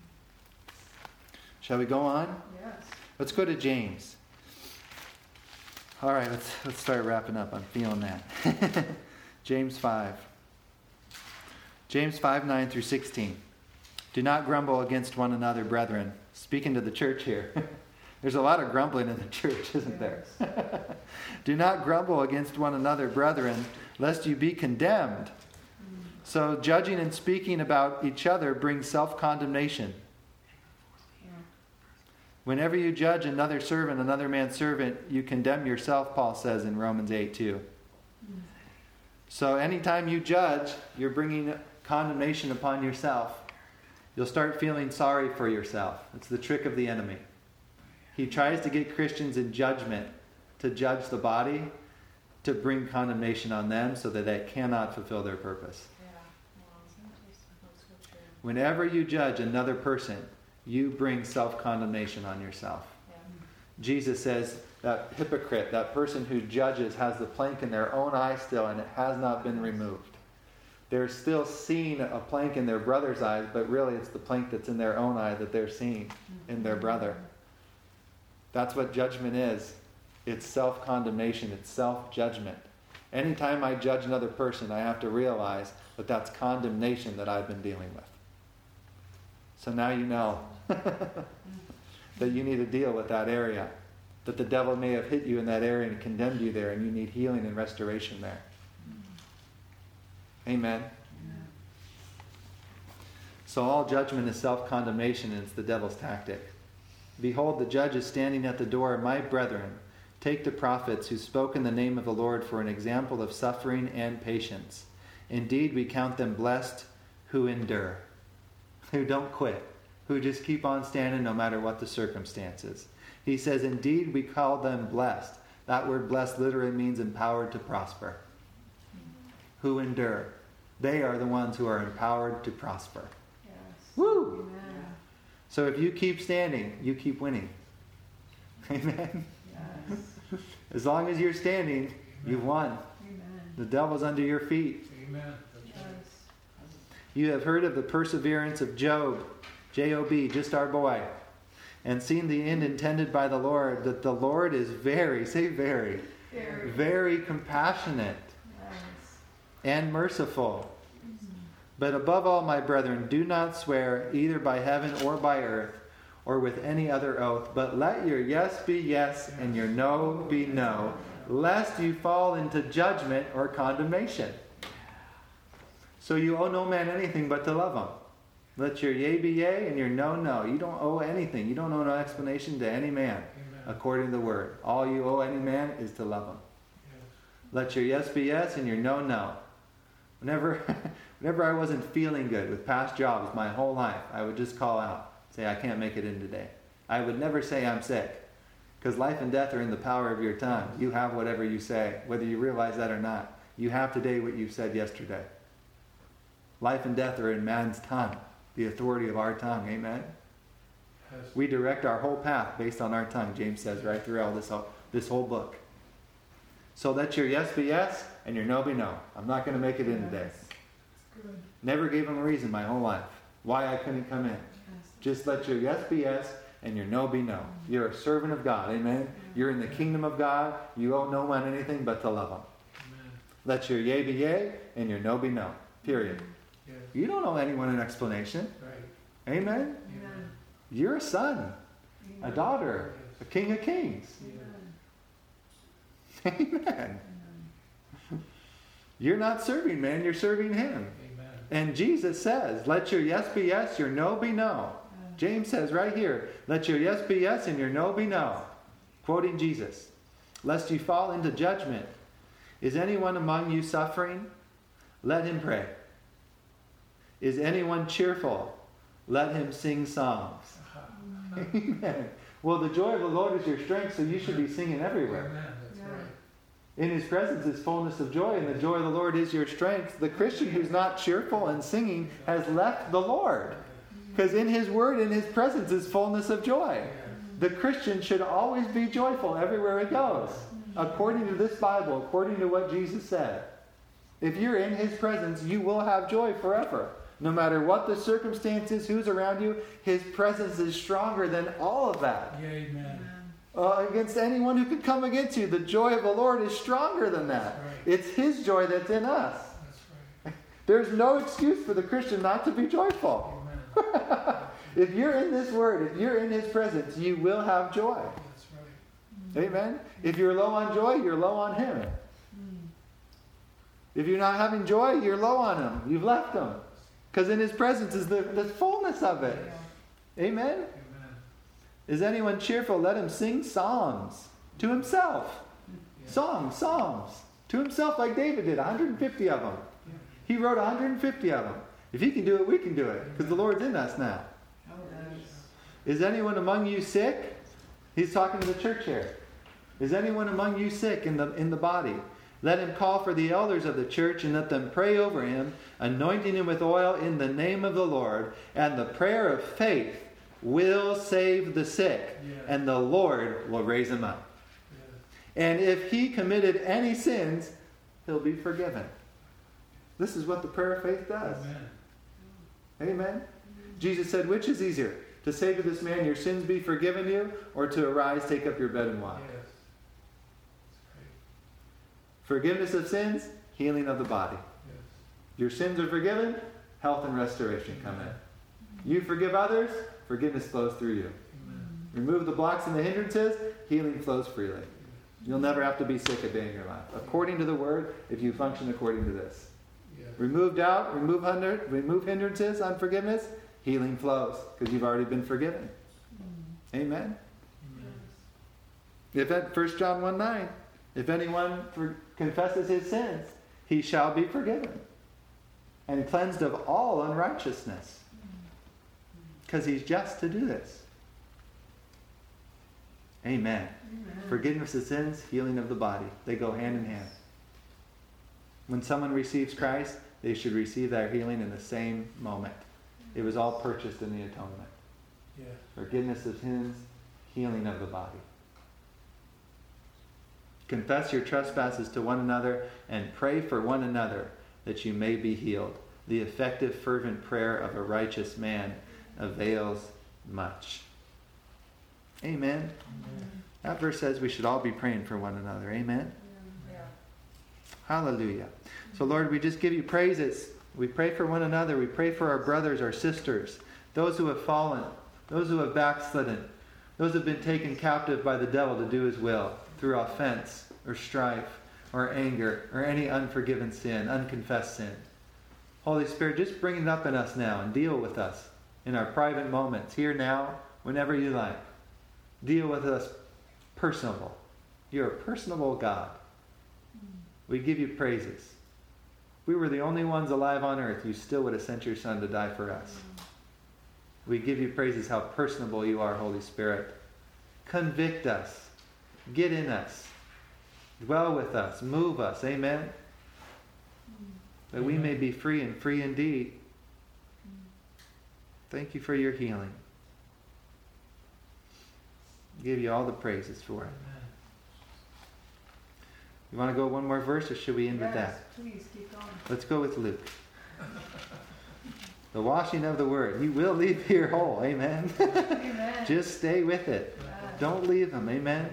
Shall we go on? Yes. Let's go to James. All right, let's, let's start wrapping up. I'm feeling that. James 5. James 5 9 through 16. Do not grumble against one another, brethren. Speaking to the church here. There's a lot of grumbling in the church, isn't there? Do not grumble against one another, brethren, lest you be condemned. So, judging and speaking about each other brings self condemnation. Whenever you judge another servant, another man's servant, you condemn yourself, Paul says in Romans 8 2. Mm. So anytime you judge, you're bringing condemnation upon yourself. You'll start feeling sorry for yourself. It's the trick of the enemy. He tries to get Christians in judgment to judge the body, to bring condemnation on them so that they cannot fulfill their purpose. Whenever you judge another person, you bring self condemnation on yourself. Yeah. Jesus says that hypocrite, that person who judges, has the plank in their own eye still and it has not been removed. They're still seeing a plank in their brother's eyes, but really it's the plank that's in their own eye that they're seeing in their brother. That's what judgment is. It's self condemnation, it's self judgment. Anytime I judge another person, I have to realize that that's condemnation that I've been dealing with. So now you know that you need to deal with that area. That the devil may have hit you in that area and condemned you there, and you need healing and restoration there. Mm-hmm. Amen. So all judgment is self condemnation, and it's the devil's tactic. Behold, the judge is standing at the door. My brethren, take the prophets who spoke in the name of the Lord for an example of suffering and patience. Indeed, we count them blessed who endure, who don't quit, who just keep on standing no matter what the circumstances. He says, Indeed, we call them blessed. That word blessed literally means empowered to prosper. Who endure. They are the ones who are empowered to prosper. Yes. Woo! Amen. So if you keep standing, you keep winning. Amen. Yes. As long as you're standing, you've won. Amen. The devil's under your feet. Amen. Yes. You have heard of the perseverance of Job, J O B, just our boy, and seen the end intended by the Lord, that the Lord is very, say very, very, very compassionate yes. and merciful. But above all, my brethren, do not swear either by heaven or by earth or with any other oath, but let your yes be yes and your no be no, lest you fall into judgment or condemnation. So you owe no man anything but to love him. Let your yea be yea and your no, no. You don't owe anything. You don't owe no explanation to any man, Amen. according to the word. All you owe any man is to love him. Yes. Let your yes be yes and your no, no. Whenever, whenever I wasn't feeling good with past jobs my whole life, I would just call out, say, I can't make it in today. I would never say I'm sick. Because life and death are in the power of your tongue. You have whatever you say, whether you realize that or not. You have today what you said yesterday. Life and death are in man's tongue, the authority of our tongue. Amen? Yes. We direct our whole path based on our tongue, James says right throughout this whole, this whole book. So let your yes be yes and your no be no. I'm not going to make it in today. Never gave him a reason my whole life why I couldn't come in. Just let your yes be yes and your no be no. You're a servant of God. Amen. You're in the kingdom of God. You owe no one anything but to love him. Amen. Let your yea be yea and your no be no. Period. Yes. You don't owe anyone an explanation. Right. Amen? Amen. You're a son, Amen. a daughter, yes. a king of kings. Amen. Amen. You're not serving man, you're serving him. And Jesus says, Let your yes be yes, your no be no. James says right here, Let your yes be yes and your no be no. Quoting Jesus, Lest you fall into judgment. Is anyone among you suffering? Let him pray. Is anyone cheerful? Let him sing songs. Uh-huh. Amen. Well, the joy of the Lord is your strength, so you should be singing everywhere. Amen. In his presence is fullness of joy, and the joy of the Lord is your strength. The Christian who's not cheerful and singing has left the Lord. Because in his word, in his presence, is fullness of joy. The Christian should always be joyful everywhere he goes, according to this Bible, according to what Jesus said. If you're in his presence, you will have joy forever. No matter what the circumstances, who's around you, his presence is stronger than all of that. amen. Uh, against anyone who could come against you. The joy of the Lord is stronger than that. Right. It's his joy that's in us. Right. There's no excuse for the Christian not to be joyful. if you're in this word, if you're in his presence, you will have joy. Right. Amen. If you're low on joy, you're low on him. Mm. If you're not having joy, you're low on him. You've left him. Because in his presence is the, the fullness of it. Amen? Amen? Is anyone cheerful? Let him sing psalms to himself. Yeah. Songs, psalms to himself, like David did, 150 of them. Yeah. He wrote 150 of them. If he can do it, we can do it, because the Lord's in us now. Is anyone among you sick? He's talking to the church here. Is anyone among you sick in the, in the body? Let him call for the elders of the church and let them pray over him, anointing him with oil in the name of the Lord. And the prayer of faith will save the sick, and the Lord will raise him up. And if he committed any sins, he'll be forgiven. This is what the prayer of faith does. Amen. Amen. Jesus said, Which is easier? To say to this man, Your sins be forgiven you, or to arise, take up your bed and walk. Yes. Forgiveness of sins, healing of the body. Yes. Your sins are forgiven, health and restoration come in. You forgive others, forgiveness flows through you. Amen. Remove the blocks and the hindrances, healing flows freely. You'll never have to be sick a day in your life. According to the word, if you function according to this. Yes. Remove doubt, remove, hinder, remove hindrances, unforgiveness, healing flows because you've already been forgiven. Amen. Amen. If at 1 John 1 9, if anyone for, confesses his sins, he shall be forgiven and cleansed of all unrighteousness. Because he's just to do this. Amen. Amen. Forgiveness of sins, healing of the body. They go hand in hand. When someone receives Christ, they should receive their healing in the same moment. It was all purchased in the atonement. Yes. Forgiveness of sins, healing of the body. Confess your trespasses to one another and pray for one another that you may be healed. The effective, fervent prayer of a righteous man avails much. Amen. Amen. That verse says we should all be praying for one another. Amen. Yeah. Hallelujah. So, Lord, we just give you praises. We pray for one another. We pray for our brothers, our sisters, those who have fallen, those who have backslidden, those who have been taken captive by the devil to do his will through offense or strife or anger or any unforgiven sin, unconfessed sin. Holy Spirit, just bring it up in us now and deal with us in our private moments, here now, whenever you like. Deal with us personable. You're a personable God. We give you praises. If we were the only ones alive on earth, you still would have sent your Son to die for us. We give you praises how personable you are, Holy Spirit. Convict us. Get in us. Dwell with us. Move us. Amen. That we may be free and free indeed. Thank you for your healing. Give you all the praises for it. You want to go one more verse, or should we end with that? Please keep going. Let's go with Luke. The washing of the word. He will leave here whole. Amen. Amen. Just stay with it. Yes. Don't leave him. Amen. Amen.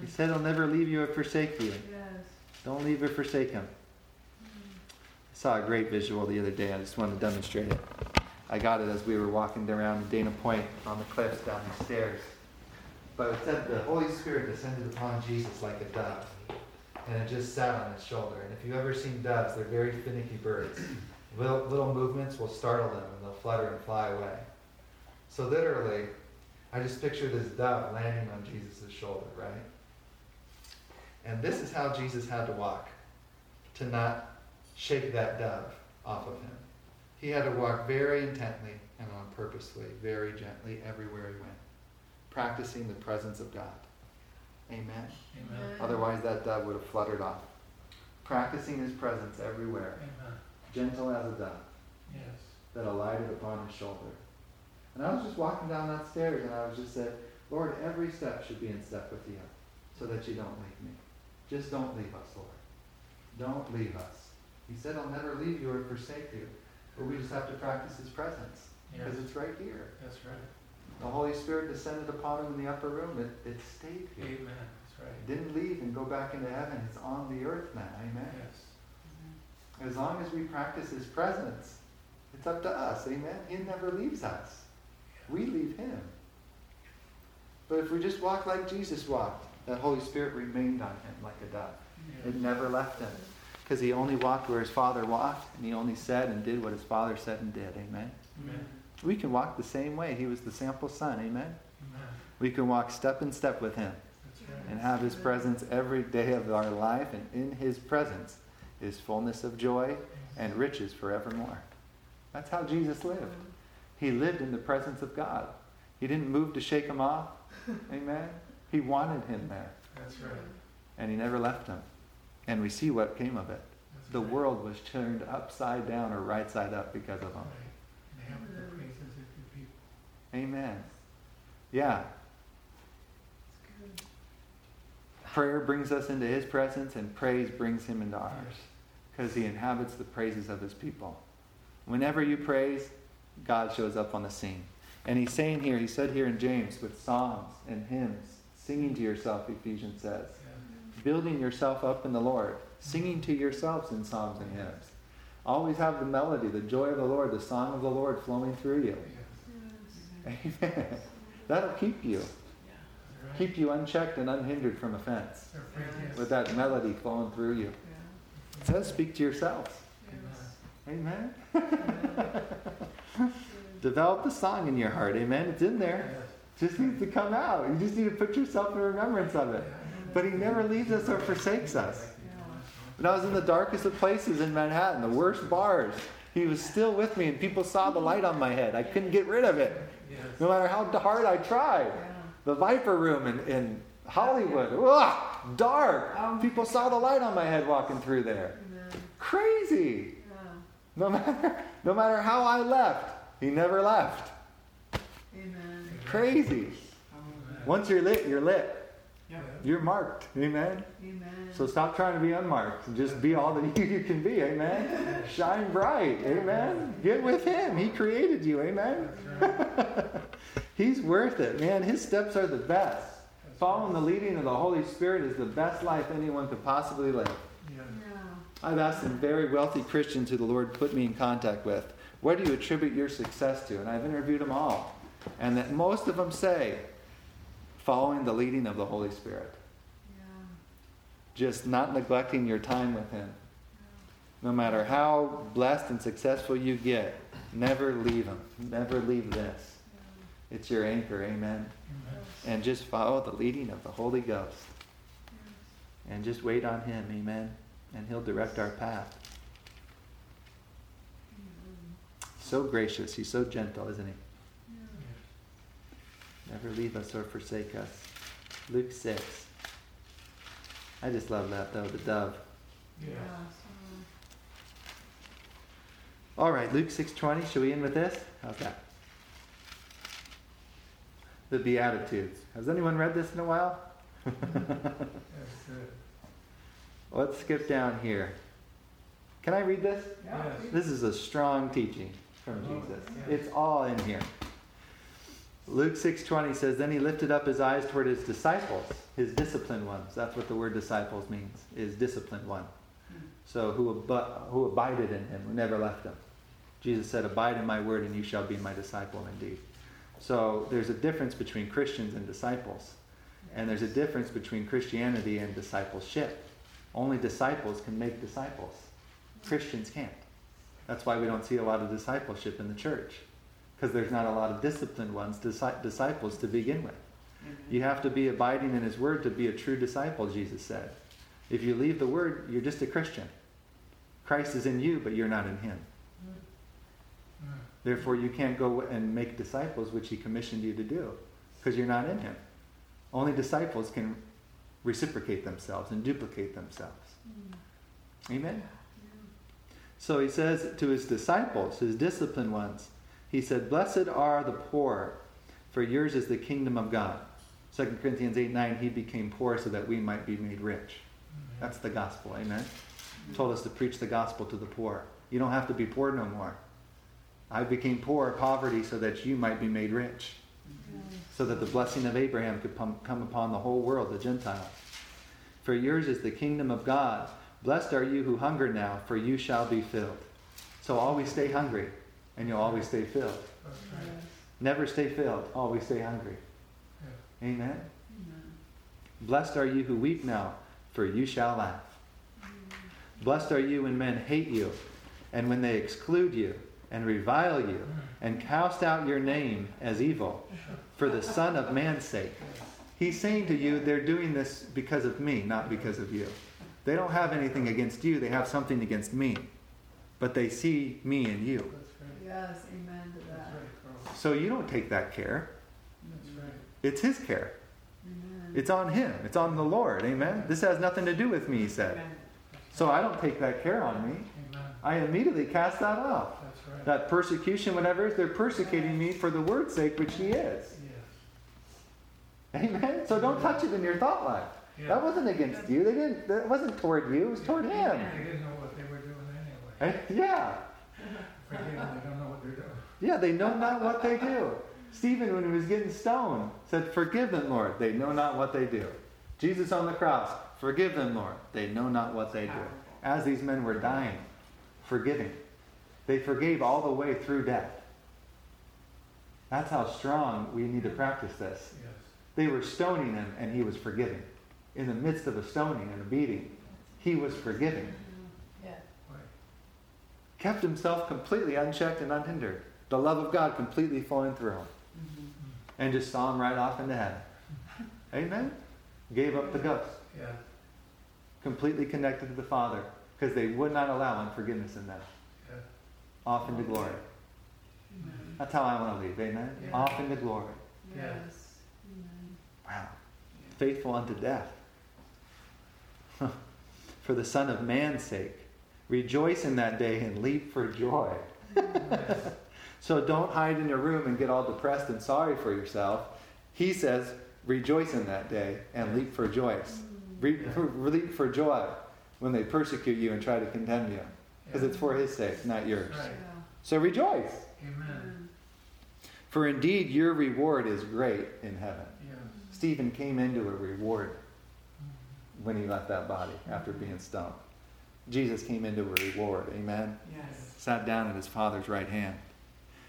He said he'll never leave you or forsake you. Yes. Don't leave or forsake him. Mm-hmm. I saw a great visual the other day. I just wanted to demonstrate it. I got it as we were walking around Dana Point on the cliffs down the stairs. But it said the Holy Spirit descended upon Jesus like a dove, and it just sat on his shoulder. And if you've ever seen doves, they're very finicky birds. Little, little movements will startle them, and they'll flutter and fly away. So literally, I just picture this dove landing on Jesus' shoulder, right? And this is how Jesus had to walk to not shake that dove off of him. He had to walk very intently and on purposely, very gently everywhere he went, practicing the presence of God. Amen. Amen. Otherwise, that dove would have fluttered off. Practicing his presence everywhere, Amen. gentle as a dove Yes. that alighted upon his shoulder. And I was just walking down that stairs and I was just said, Lord, every step should be in step with you so that you don't leave me. Just don't leave us, Lord. Don't leave us. He said, I'll never leave you or forsake you. But we just have to practice his presence because it's right here. That's right. The Holy Spirit descended upon him in the upper room. It, it stayed here. Amen. That's It right. didn't leave and go back into heaven. It's on the earth now. Amen. Yes. As long as we practice His presence, it's up to us. Amen. He never leaves us. We leave Him. But if we just walk like Jesus walked, that Holy Spirit remained on Him like a dove. Yes. It never left Him. Because He only walked where His Father walked, and He only said and did what His Father said and did. Amen. Amen. We can walk the same way. He was the sample Son. Amen. Amen. We can walk step in step with Him right. and have His presence every day of our life, and in His presence is fullness of joy and riches forevermore. That's how Jesus lived. He lived in the presence of God. He didn't move to shake him off. Amen. He wanted him there, That's right. and he never left him. And we see what came of it. That's The right. world was turned upside down or right side up because of them. Right. And the praises of your people. Amen. Yeah. Prayer brings us into his presence, and praise brings him into ours because he inhabits the praises of his people. Whenever you praise, God shows up on the scene. And he's saying here, he said here in James, with psalms and hymns, singing to yourself, Ephesians says, building yourself up in the Lord, singing to yourselves in psalms and hymns. Always have the melody, the joy of the Lord, the song of the Lord flowing through you. Amen. That'll keep you. Keep you unchecked and unhindered from offense. With that melody flowing through you. It says speak to yourselves. Amen. Develop the song in your heart. Amen. It's in there. Just needs to come out. You just need to put yourself in remembrance of it. But he never leaves us or forsakes us. When I was in the darkest of places in Manhattan, the worst bars, he was still with me and people saw the light on my head. I couldn't get rid of it. No matter how hard I tried. The Viper Room in, in Hollywood. Ugh, dark. Um. People saw the light on my head walking through there. Crazy. No matter, no matter how I left, he never left. Amen. Crazy. Once you're lit, you're lit. You're marked. Amen. Amen. So stop trying to be unmarked just be all that you can be. Amen. Shine bright. Amen. Get with him. He created you. Amen. He's worth it, man. His steps are the best. Following the leading of the Holy Spirit is the best life anyone could possibly live. Yeah. I've asked some very wealthy Christians who the Lord put me in contact with, what do you attribute your success to? And I've interviewed them all. And that most of them say, following the leading of the Holy Spirit. Just not neglecting your time with Him. No matter how blessed and successful you get, never leave Him. Never leave this. It's your anchor, amen. And just follow the leading of the Holy Ghost. And just wait on Him, amen. And He'll direct our path. So gracious. He's so gentle, isn't He? Never leave us or forsake us. Luke 6. I just love that, though, the dove. Yeah. All right, Luke 6.20. Should we end with this? How's that? The Beatitudes. Has anyone read this in a while? Let's skip down here. Can I read this? Yeah. This is a strong teaching from oh, Jesus. It's all in here. Luke 6:20 says then he lifted up his eyes toward his disciples, his disciplined ones. That's what the word disciples means, is disciplined one. So who, ab- who abided in him, who never left him. Jesus said, Abide in my word, and you shall be my disciple indeed. So there's a difference between Christians and disciples. And there's a difference between Christianity and discipleship. Only disciples can make disciples. Christians can't. That's why we don't see a lot of discipleship in the church. Because there's not a lot of disciplined ones, disciples to begin with. Mm-hmm. You have to be abiding in his word to be a true disciple, Jesus said. If you leave the word, you're just a Christian. Christ is in you, but you're not in him. Mm-hmm. Therefore, you can't go and make disciples, which he commissioned you to do, because you're not in him. Only disciples can reciprocate themselves and duplicate themselves. Mm-hmm. Amen? So he says to his disciples, his disciplined ones, he said, Blessed are the poor, for yours is the kingdom of God. 2 Corinthians 8 9, he became poor so that we might be made rich. That's the gospel. Amen? Told us to preach the gospel to the poor. You don't have to be poor no more. I became poor, poverty, so that you might be made rich. So that the blessing of Abraham could come upon the whole world, the Gentiles. For yours is the kingdom of God. Blessed are you who hunger now, for you shall be filled. So always stay hungry, and you'll always stay filled. Never stay filled, always stay hungry. Amen? Blessed are you who weep now, for you shall laugh. Mm. Blessed are you when men hate you, and when they exclude you, and revile you, mm. and cast out your name as evil, for the Son of Man's sake. He's saying to you, they're doing this because of me, not because of you. They don't have anything against you, they have something against me. But they see me in you. Yes, amen to that. So you don't take that care. It's His care. Amen. It's on Him. It's on the Lord. Amen. This has nothing to do with me, he said. So I don't take that care on me. I immediately cast that off. That persecution, whatever, they're persecuting me for the word's sake, which He is. Amen. So don't touch it in your thought life. That wasn't against you. They didn't. That wasn't toward you. It was toward Him. They didn't know what they were doing anyway. Eh, Yeah. Them, they don't know what they're doing. Yeah. They know not what they do. Stephen, when he was getting stoned, said, Forgive them, Lord. They know not what they do. Jesus on the cross, Forgive them, Lord. They know not what they do. As these men were dying, forgiving. They forgave all the way through death. That's how strong we need to practice this. Yes. They were stoning him, and he was forgiving. In the midst of a stoning and a beating, he was forgiving. Yeah. Kept himself completely unchecked and unhindered. The love of God completely flowing through him. Mm-hmm. And just saw him right off into heaven. Amen? Gave up the ghost. Yeah. Completely connected to the Father because they would not allow unforgiveness in them. Yeah. Off into glory. Amen. That's how I want to leave. Amen? Yeah. Off into glory. Yes. Amen. Wow. Faithful unto death. for the Son of Man's sake. Rejoice in that day and leap for joy. so don't hide in your room and get all depressed and sorry for yourself. He says, rejoice in that day and leap for joy. Re- leap for joy when they persecute you and try to condemn you. Because it's for his sake, not yours. Right. So rejoice. Amen. For indeed your reward is great in heaven. Stephen came into a reward when he left that body after being stoned. Jesus came into a reward. Amen? Yes. Sat down at his Father's right hand.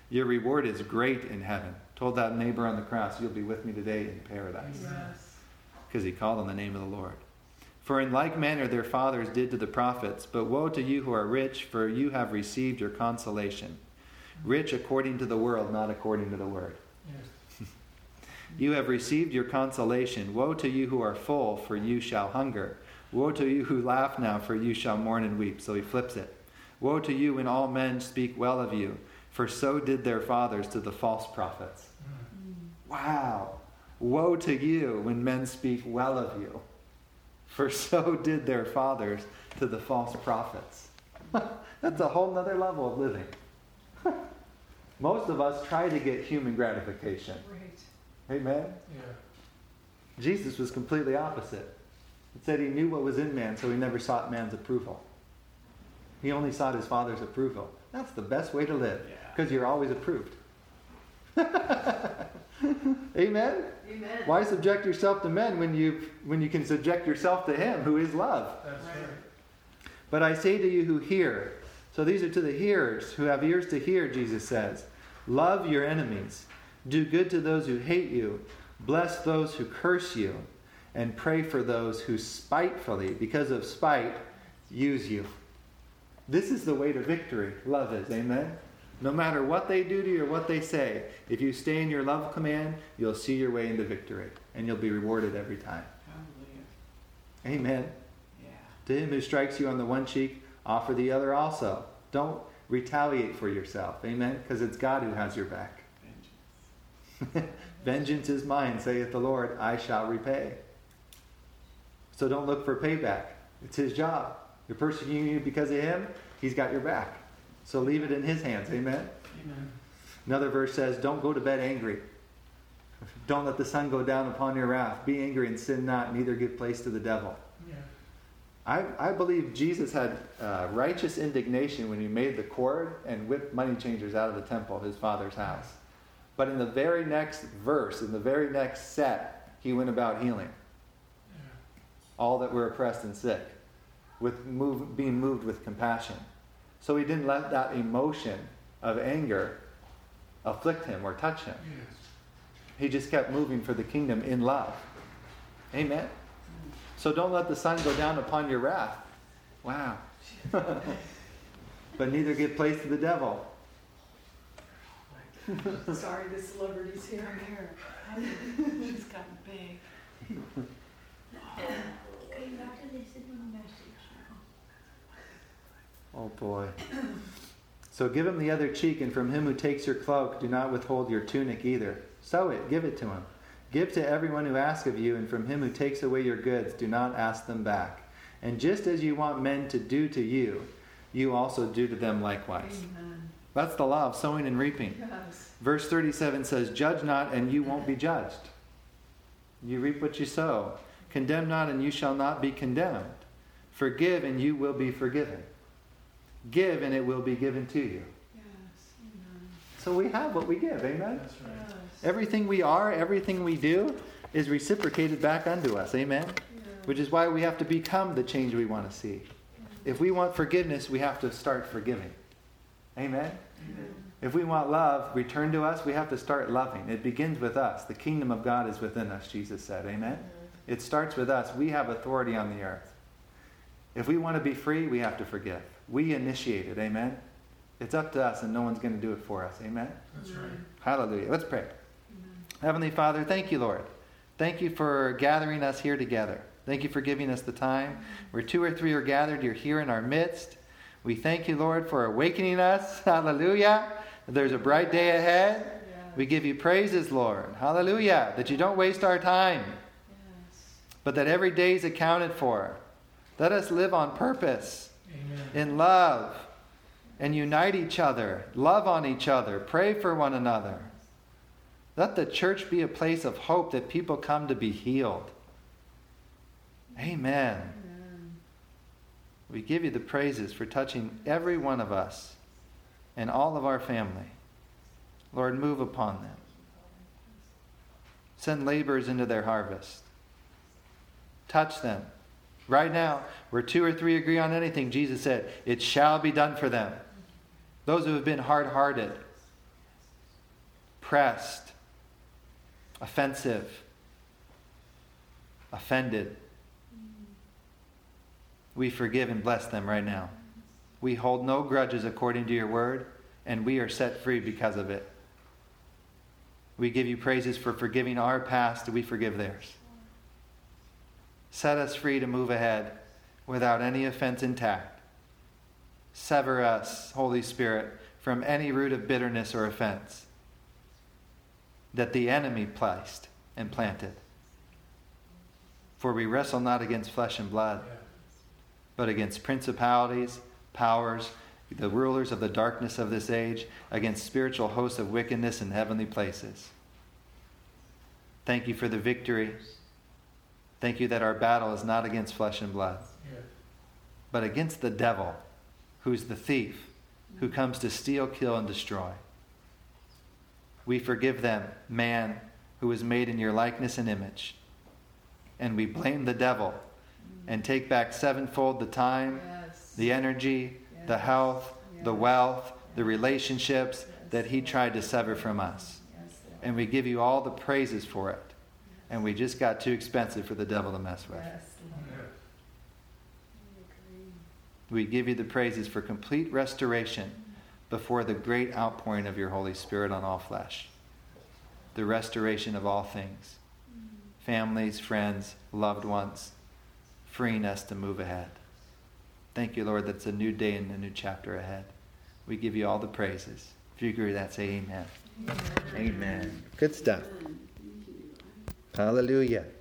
Your reward is great in heaven. Told that neighbor on the cross, You'll be with me today in paradise. Yes. Because he called on the name of the Lord. For in like manner their fathers did to the prophets, but woe to you who are rich, for you have received your consolation. Rich according to the world, not according to the word. Yes. you have received your consolation. Woe to you who are full, for you shall hunger. Woe to you who laugh now, for you shall mourn and weep. So he flips it. Woe to you when all men speak well of you, for so did their fathers to the false prophets. Wow. Woe to you when men speak well of you for so did their fathers to the false prophets. That's a whole nother level of living. Most of us try to get human gratification. Right. Amen? Yeah. Jesus was completely opposite. It said he knew what was in man, so he never sought man's approval. He only sought his father's approval. That's the best way to live, because yeah. you're always approved. Amen? Amen. Why subject yourself to men when you when you can subject yourself to him who is love? That's right. But I say to you who hear, so these are to the hearers who have ears to hear, Jesus says, love your enemies, do good to those who hate you, bless those who curse you, and pray for those who spitefully, because of spite, use you. This is the way to victory. Love is. Amen. No matter what they do to you or what they say, if you stay in your love command, you'll see your way into victory and you'll be rewarded every time. Hallelujah. Amen. Yeah. To him who strikes you on the one cheek, offer the other also. Don't retaliate for yourself. Amen. Because it's God who has your back. Vengeance. Vengeance is mine, saith the Lord, I shall repay. So don't look for payback. It's his job. You're persecuting you because of him, he's got your back. So leave it in his hands. Amen? Amen. Another verse says, Don't go to bed angry. Don't let the sun go down upon your wrath. Be angry and sin not, neither give place to the devil. Yeah. I, I believe Jesus had uh, righteous indignation when he made the cord and whipped money changers out of the temple, his father's house. But in the very next verse, in the very next set, he went about healing. All that were oppressed and sick, with move, being moved with compassion. So he didn't let that emotion of anger afflict him or touch him. Yes. He just kept moving for the kingdom in love. Amen. So don't let the sun go down upon your wrath. Wow. but neither give place to the devil. Sorry, the celebrity's here. And here. She's gotten big. Oh boy. So give him the other cheek, and from him who takes your cloak, do not withhold your tunic either. Sow it, give it to him. Give to everyone who asks of you, and from him who takes away your goods, do not ask them back. And just as you want men to do to you, you also do to them likewise. Amen. That's the law of sowing and reaping. Yes. Verse 37 says, Judge not, and you won't be judged. You reap what you sow. Condemn not, and you shall not be condemned. Forgive, and you will be forgiven. Give and it will be given to you. Yes. So we have what we give. Amen? That's right. Yes. Everything we are, everything we do is reciprocated back unto us. Amen? Yeah. Which is why we have to become the change we want to see. If we want forgiveness, we have to start forgiving. Amen? Amen? If we want love returned to us, we have to start loving. It begins with us. The kingdom of God is within us, Jesus said. Amen? It starts with us. We have authority on the earth. If we want to be free, we have to forgive. We initiate it. Amen? It's up to us, and no one's going to do it for us. Amen? That's right. Hallelujah. Let's pray. Amen. Heavenly Father, thank you, Lord. Thank you for gathering us here together. Thank you for giving us the time. Where two or three are gathered, you're here in our midst. We thank you, Lord, for awakening us. Hallelujah. There's a bright day ahead. We give you praises, Lord. Hallelujah. That you don't waste our time, but that every day is accounted for. Let us live on purpose, Amen. in love, and unite each other, love on each other, pray for one another. Let the church be a place of hope that people come to be healed. Amen. Amen. We give you the praises for touching every one of us and all of our family. Lord, move upon them. Send laborers into their harvest. Touch them. Right now, where two or three agree on anything, Jesus said, it shall be done for them. Those who have been hard hearted, pressed, offensive, offended, we forgive and bless them right now. We hold no grudges according to your word, and we are set free because of it. We give you praises for forgiving our past, we forgive theirs. Set us free to move ahead without any offense intact. Sever us, Holy Spirit, from any root of bitterness or offense that the enemy placed and planted. For we wrestle not against flesh and blood, but against principalities powers, the rulers of the darkness of this age, against spiritual hosts of wickedness in heavenly places. Thank you for the victory. Thank you that our battle is not against flesh and blood, but against the devil, who's the thief, who comes to steal, kill, and destroy. We forgive them, man who was made in your likeness and image. And we blame the devil mm. and take back sevenfold the time the energy, yes. the health, yes. the wealth, the relationships that He tried to sever from us. And we give you all the praises for it. And we just got too expensive for the devil to mess with. We give you the praises for complete restoration before the great outpouring of your Holy Spirit on all flesh. The restoration of all things families, friends, loved ones, freeing us to move ahead. Thank you, Lord, that's a new day and a new chapter ahead. We give you all the praises. If you agree with that, say amen. Amen. amen. Good stuff. Hallelujah.